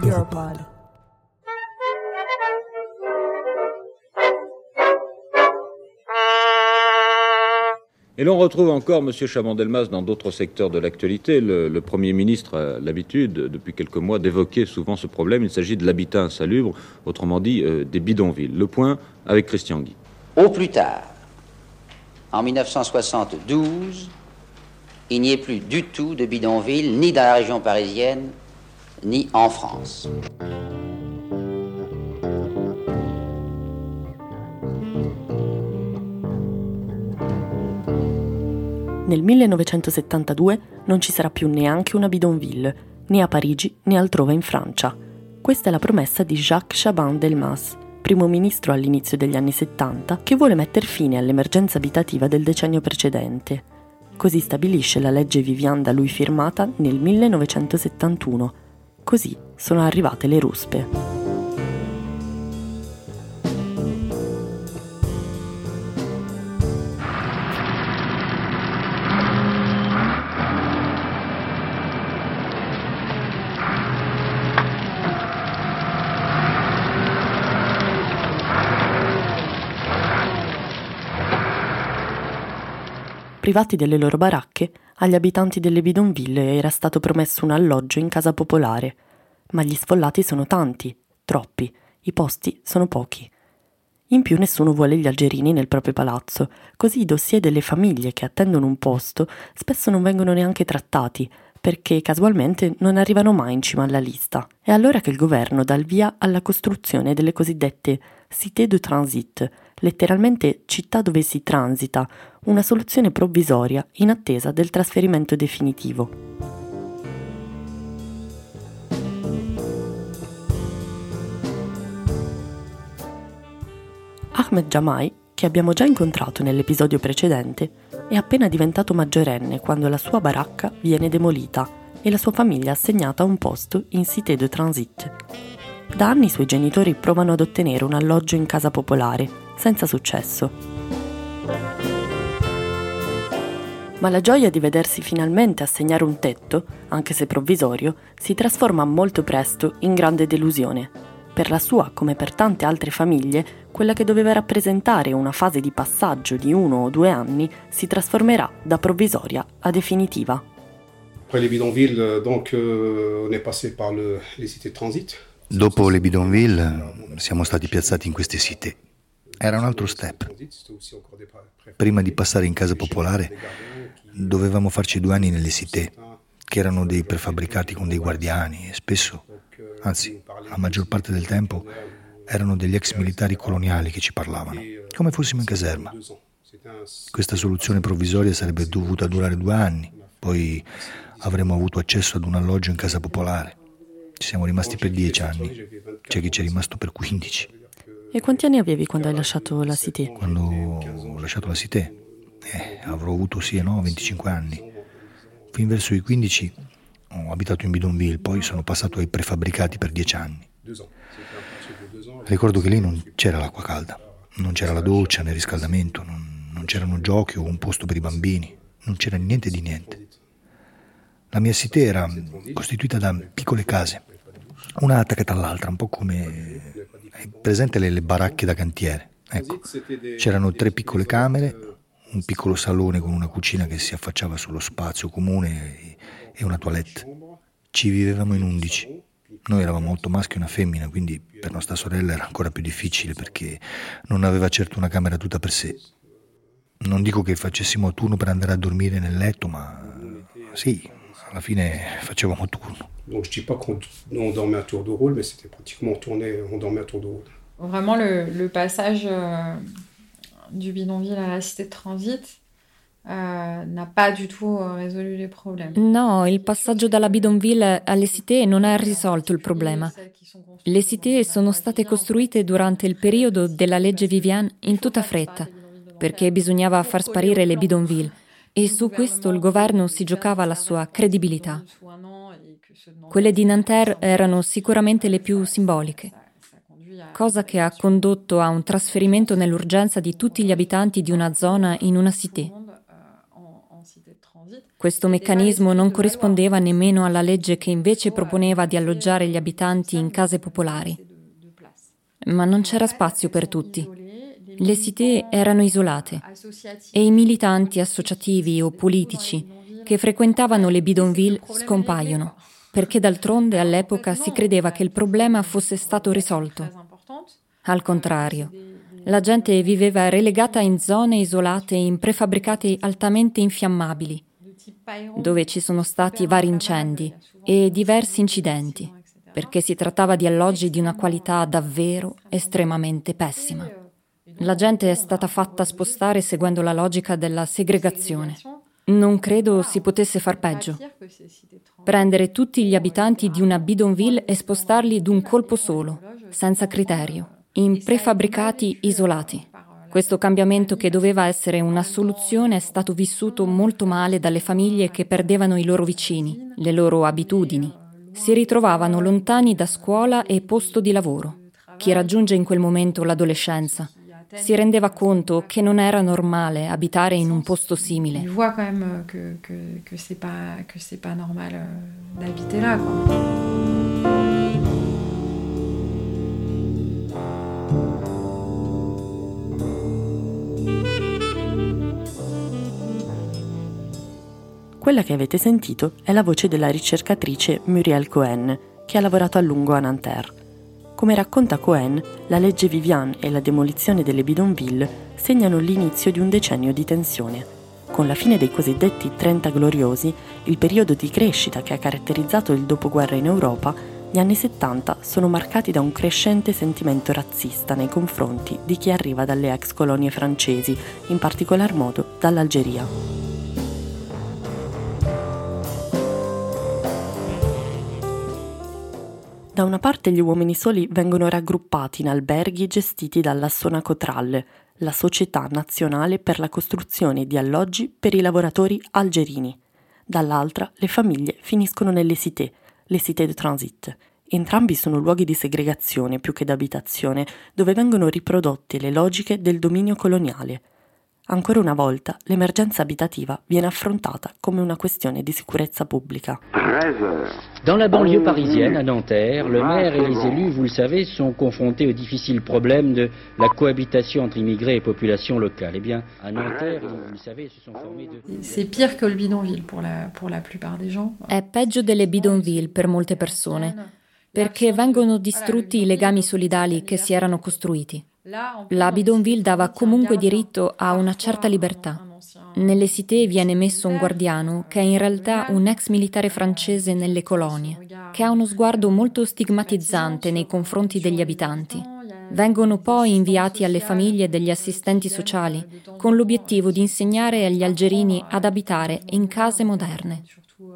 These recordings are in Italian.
Europod. Et l'on retrouve encore M. Chaban-Delmas dans d'autres secteurs de l'actualité. Le, le, Premier ministre a l'habitude, depuis quelques mois, d'évoquer souvent ce problème. Il s'agit de l'habitat insalubre, autrement dit euh, des bidonvilles. Le point avec Christian Guy. Au plus tard, en 1972, il n'y ait plus du tout de bidonvilles, ni dans la région parisienne, ni en France. Nel 1972 non ci sarà più neanche una bidonville, né a Parigi né altrove in Francia. Questa è la promessa di Jacques Chaban-Delmas, primo ministro all'inizio degli anni 70, che vuole mettere fine all'emergenza abitativa del decennio precedente. Così stabilisce la legge Vivian da lui firmata nel 1971. Così sono arrivate le ruspe. Privati delle loro baracche, agli abitanti delle bidonville era stato promesso un alloggio in casa popolare, ma gli sfollati sono tanti, troppi, i posti sono pochi. In più nessuno vuole gli algerini nel proprio palazzo, così i dossier delle famiglie che attendono un posto spesso non vengono neanche trattati, perché casualmente non arrivano mai in cima alla lista. È allora che il governo dà il via alla costruzione delle cosiddette cité de transit, letteralmente città dove si transita, una soluzione provvisoria in attesa del trasferimento definitivo. Ahmed Jamai, che abbiamo già incontrato nell'episodio precedente, è appena diventato maggiorenne quando la sua baracca viene demolita e la sua famiglia assegnata a un posto in Cité de Transit. Da anni i suoi genitori provano ad ottenere un alloggio in casa popolare, senza successo. Ma la gioia di vedersi finalmente assegnare un tetto, anche se provvisorio, si trasforma molto presto in grande delusione. Per la sua, come per tante altre famiglie, quella che doveva rappresentare una fase di passaggio di uno o due anni si trasformerà da provvisoria a definitiva. Après les bidonvilles, donc, euh, on est passé par le, les cités de transit. Dopo le bidonville siamo stati piazzati in queste cité. Era un altro step. Prima di passare in casa popolare dovevamo farci due anni nelle cité, che erano dei prefabbricati con dei guardiani e spesso, anzi la maggior parte del tempo, erano degli ex militari coloniali che ci parlavano, come fossimo in caserma. Questa soluzione provvisoria sarebbe dovuta durare due anni, poi avremmo avuto accesso ad un alloggio in casa popolare. Ci siamo rimasti per dieci anni, c'è chi ci è rimasto per quindici. E quanti anni avevi quando hai lasciato la Cité? Quando ho lasciato la Cité? Eh, avrò avuto sì e no 25 anni. Fin verso i 15 ho abitato in Bidonville, poi sono passato ai prefabbricati per dieci anni. Ricordo che lì non c'era l'acqua calda, non c'era la doccia né il riscaldamento, non, non c'erano giochi o un posto per i bambini, non c'era niente di niente. La mia cité era costituita da piccole case, una attaccata all'altra, un po' come hai presente le, le baracche da cantiere. Ecco, c'erano tre piccole camere, un piccolo salone con una cucina che si affacciava sullo spazio comune e una toilette. Ci vivevamo in undici. Noi eravamo otto maschi e una femmina, quindi per nostra sorella era ancora più difficile perché non aveva certo una camera tutta per sé. Non dico che facessimo turno per andare a dormire nel letto, ma sì, alla fine facevamo turno. Donc je dis pas qu'on dormait à tour de rôle, mais c'était pratiquement on tournait, on dormait à tour de rôle. Vraiment le, le passage euh, du bidonville à la cité de transit, Euh, n'a pas du tout euh, résolu les problèmes. No, il passaggio dalla bidonville alle cité non ha risolto il problema. Le cité sono state costruite durante il periodo della legge Vivian in tutta fretta, perché bisognava far sparire le bidonville e su questo il governo si giocava la sua credibilità. Quelle di Nanterre erano sicuramente le più simboliche, cosa che ha condotto a un trasferimento nell'urgenza di tutti gli abitanti di una zona in una cité. Questo meccanismo non corrispondeva nemmeno alla legge che invece proponeva di alloggiare gli abitanti in case popolari. Ma non c'era spazio per tutti. Le cité erano isolate e i militanti associativi o politici che frequentavano le bidonville scompaiono, perché d'altronde all'epoca si credeva che il problema fosse stato risolto. Al contrario, la gente viveva relegata in zone isolate in prefabbricati altamente infiammabili dove ci sono stati vari incendi e diversi incidenti, perché si trattava di alloggi di una qualità davvero estremamente pessima. La gente è stata fatta spostare seguendo la logica della segregazione. Non credo si potesse far peggio. Prendere tutti gli abitanti di una bidonville e spostarli d'un colpo solo, senza criterio, in prefabbricati isolati. Questo cambiamento che doveva essere una soluzione è stato vissuto molto male dalle famiglie che perdevano i loro vicini, le loro abitudini. Si ritrovavano lontani da scuola e posto di lavoro. Chi raggiunge in quel momento l'adolescenza si rendeva conto che non era normale abitare in un posto simile. Euh. Quella che avete sentito è la voce della ricercatrice Muriel Cohen, che ha lavorato a lungo a Nanterre. Come racconta Cohen, la legge Vivian e la demolizione delle bidonville segnano l'inizio di un decennio di tensione. Con la fine dei cosiddetti Trenta gloriosi, il periodo di crescita che ha caratterizzato il dopoguerra in Europa, gli anni 70 sono marcati da un crescente sentimento razzista nei confronti di chi arriva dalle ex colonie francesi, in particolar modo dall'Algeria. Da una parte gli uomini soli vengono raggruppati in alberghi gestiti dalla Sonacotralle, la Società Nazionale per la Costruzione di Alloggi per i lavoratori algerini. Dall'altra le famiglie finiscono nelle cité, le cité de transit. Entrambi sono luoghi di segregazione più che d'abitazione, dove vengono riprodotte le logiche del dominio coloniale. Ancora una volta, l'emergenza abitativa viene affrontata come una questione di sicurezza pubblica. Dans la banlieue parisienne, à Nanterre, le maire et les élus, vous le savez, sont confrontés au difficile problème de la cohabitation entre immigrés et population locale. Eh bien, à Nanterre, vous le savez, se sont formés de... C'est pire que le bidonville pour la, pour la plupart des gens. È peggio delle bidonville per molte persone, perché vengono distrutti i legami solidali che si erano costruiti. La bidonville dava comunque diritto a una certa libertà. Nelle cité viene messo un guardiano che è in realtà un ex militare francese nelle colonie, che ha uno sguardo molto stigmatizzante nei confronti degli abitanti. Vengono poi inviati alle famiglie degli assistenti sociali con l'obiettivo di insegnare agli algerini ad abitare in case moderne.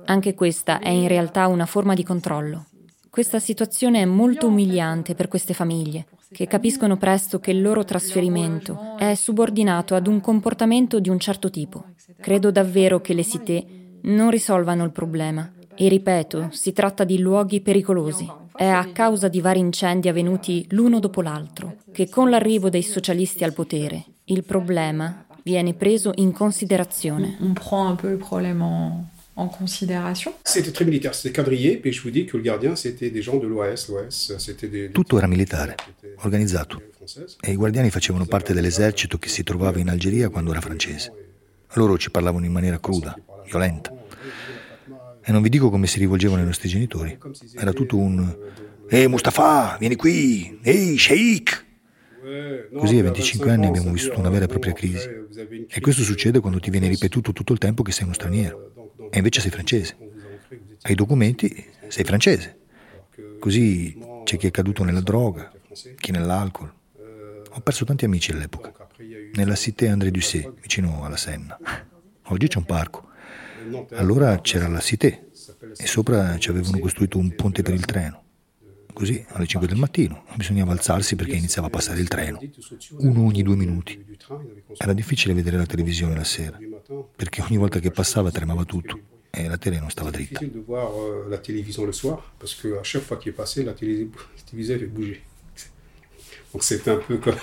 Anche questa è in realtà una forma di controllo. Questa situazione è molto umiliante per queste famiglie, che capiscono presto che il loro trasferimento è subordinato ad un comportamento di un certo tipo. Credo davvero che le cité non risolvano il problema. E ripeto, si tratta di luoghi pericolosi. È a causa di vari incendi avvenuti l'uno dopo l'altro che con l'arrivo dei socialisti al potere il problema viene preso in considerazione. On prend un peu le problème en, considération. C'était très militaire, c'était quadrillé, puis je vous dis que le gardien, c'était des gens de l'OAS. L'OAS, c'était des... Tutto era militare, organizzato, e i guardiani facevano parte dell'esercito che si trovava in Algeria quando era francese. Loro ci parlavano in maniera cruda, violenta. E non vi dico come si rivolgevano ai nostri genitori. Era tutto un Ehi Mustafa, vieni qui! Ehi Sheikh! Così a 25 anni abbiamo vissuto una vera e propria crisi. E questo succede quando ti viene ripetuto tutto il tempo che sei uno straniero. E invece sei francese. Hai i documenti, sei francese. Così c'è chi è caduto nella droga, chi nell'alcol. Ho perso tanti amici all'epoca, nella cité André Dusset, vicino alla Senna. Oggi c'è un parco. Allora c'era la Cité e sopra ci avevano costruito un ponte per il treno. Così alle 5 del mattino bisognava alzarsi perché iniziava a passare il treno, uno ogni due minuti. Era difficile vedere la televisione la sera, perché ogni volta che passava tremava tutto e la tele non stava dritta. difficile de voir euh, la le soir parce que à chaque fois est passé, la la fait bouger. Donc c'était un peu comme.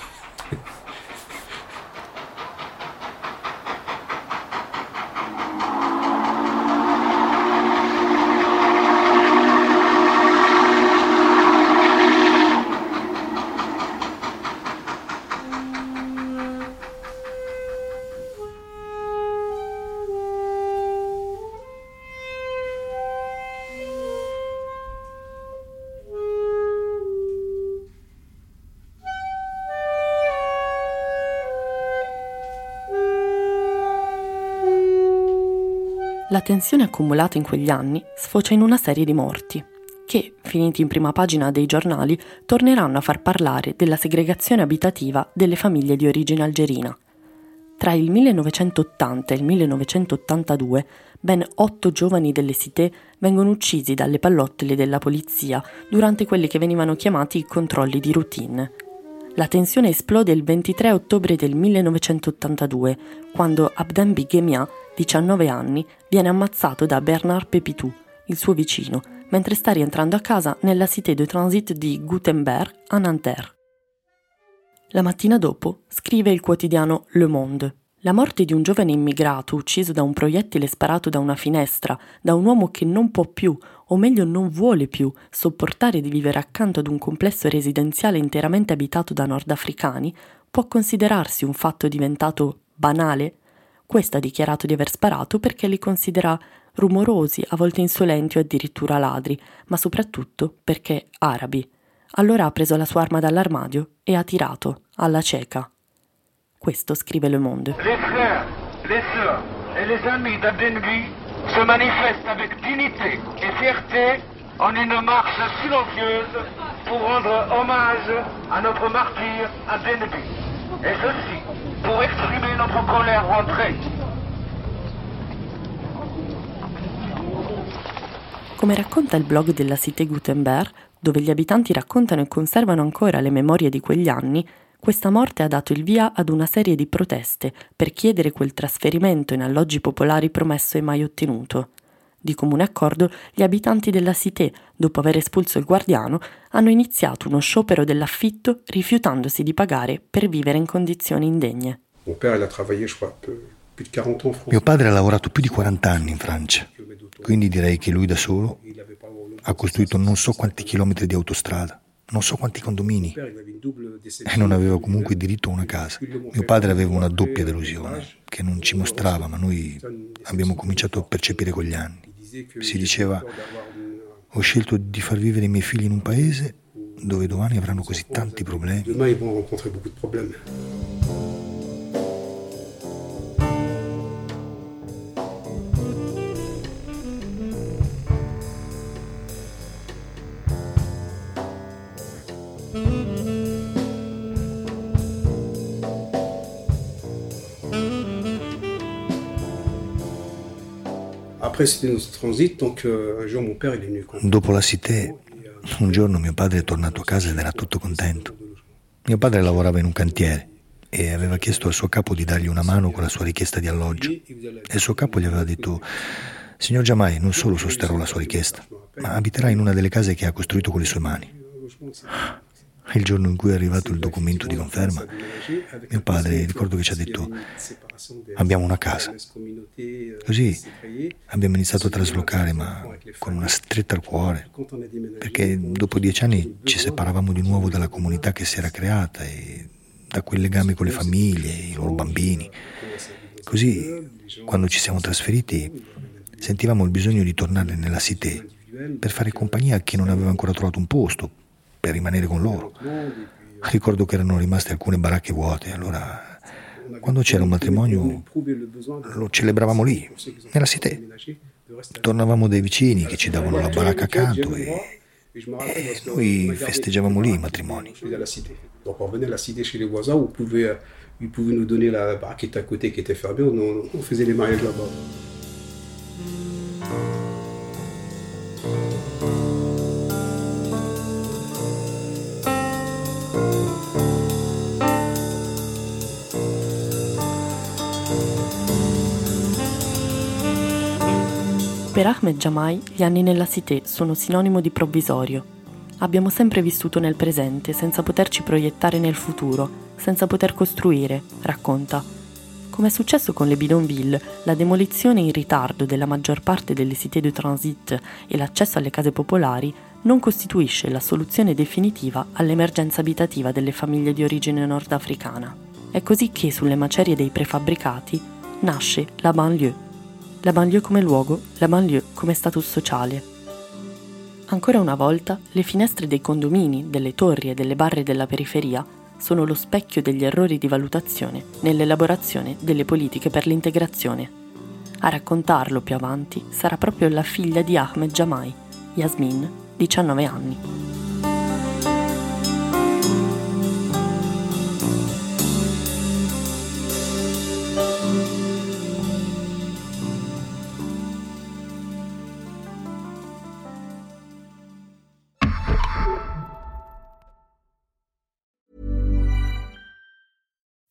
Tensione accumulata in quegli anni sfocia in una serie di morti, che, finiti in prima pagina dei giornali, torneranno a far parlare della segregazione abitativa delle famiglie di origine algerina. Tra il 1980 e il 1982 ben otto giovani delle Cité vengono uccisi dalle pallottole della polizia durante quelli che venivano chiamati i controlli di routine. La tensione esplode il 23 ottobre del 1982, quando Abdem Bighemia, 19 anni, viene ammazzato da Bernard Pepitou, il suo vicino, mentre sta rientrando a casa nella cité de transit di Gutenberg a Nanterre. La mattina dopo scrive il quotidiano Le Monde. La morte di un giovane immigrato ucciso da un proiettile sparato da una finestra, da un uomo che non può più, o meglio non vuole più, sopportare di vivere accanto ad un complesso residenziale interamente abitato da nordafricani, può considerarsi un fatto diventato banale? Questo ha dichiarato di aver sparato perché li considera rumorosi, a volte insolenti o addirittura ladri, ma soprattutto perché arabi. Allora ha preso la sua arma dall'armadio e ha tirato, alla cieca. Questo scrive Le Monde. Les frères, les sœurs et les amis d'Abdenbi se manifestent avec dignité et fierté en une marche silencieuse pour rendre hommage à notre martyr Abdenbi. Et ceci pour exprimer notre colère rentrée. Come racconta il blog della Cité Gutenberg, dove gli abitanti raccontano e conservano ancora le memorie di quegli anni, questa morte ha dato il via ad una serie di proteste per chiedere quel trasferimento in alloggi popolari promesso e mai ottenuto. Di comune accordo, gli abitanti della Cité, dopo aver espulso il guardiano, hanno iniziato uno sciopero dell'affitto rifiutandosi di pagare per vivere in condizioni indegne. Mon père, il a travaillé, je crois, peu- plus de 40 ans en France. Mio padre ha lavorato più di 40 anni in Francia, quindi direi che lui da solo ha costruito non so quanti chilometri di autostrada, non so quanti condomini e non aveva comunque diritto a una casa. Mio padre aveva una doppia delusione che non ci mostrava, ma noi abbiamo cominciato a percepire con gli anni. Si diceva, ho scelto di far vivere i miei figli in un paese dove domani avranno così tanti problemi. Après, c'était notre transit, donc euh, un jour, mon père, est venu. Dopo la Cité, un giorno mio padre è tornato a casa ed era tutto contento. Mio padre lavorava in un cantiere e aveva chiesto al suo capo di dargli una mano con la sua richiesta di alloggio. E il suo capo gli aveva detto, signor Giamai, non solo sosterrò la sua richiesta, ma abiterà in una delle case che ha costruito con le sue mani. Il giorno in cui è arrivato il documento di conferma, mio padre ricordo che ci ha detto, abbiamo una casa. Così abbiamo iniziato a traslocare, ma con una stretta al cuore, perché dopo dieci anni ci separavamo di nuovo dalla comunità che si era creata e da quel legame con le famiglie, i loro bambini. Così, quando ci siamo trasferiti, sentivamo il bisogno di tornare nella cité per fare compagnia a chi non aveva ancora trovato un posto, per rimanere con loro. Ricordo che erano rimaste alcune baracche vuote, allora quando c'era un matrimonio lo celebravamo lì, nella cité. Tornavamo dai vicini che ci davano la baracca accanto e, e noi festeggiavamo lì i matrimoni. Donc on revenait à la cité chez les voisins, pouvait euh, ils pouvaient nous donner la baraquette à côté qui était fermée, on, on faisait les mariages là-bas. Per Ahmed Jamai gli anni nella Cité sono sinonimo di provvisorio. Abbiamo sempre vissuto nel presente senza poterci proiettare nel futuro, senza poter costruire, racconta. Come è successo con le bidonville, la demolizione in ritardo della maggior parte delle cité de transit e l'accesso alle case popolari non costituisce la soluzione definitiva all'emergenza abitativa delle famiglie di origine nordafricana. È così che sulle macerie dei prefabbricati nasce la banlieue, la banlieue come luogo, la banlieue come status sociale. Ancora una volta, le finestre dei condomini, delle torri e delle barre della periferia sono lo specchio degli errori di valutazione nell'elaborazione delle politiche per l'integrazione. A raccontarlo più avanti sarà proprio la figlia di Ahmed Jamai, Yasmin, 19 anni.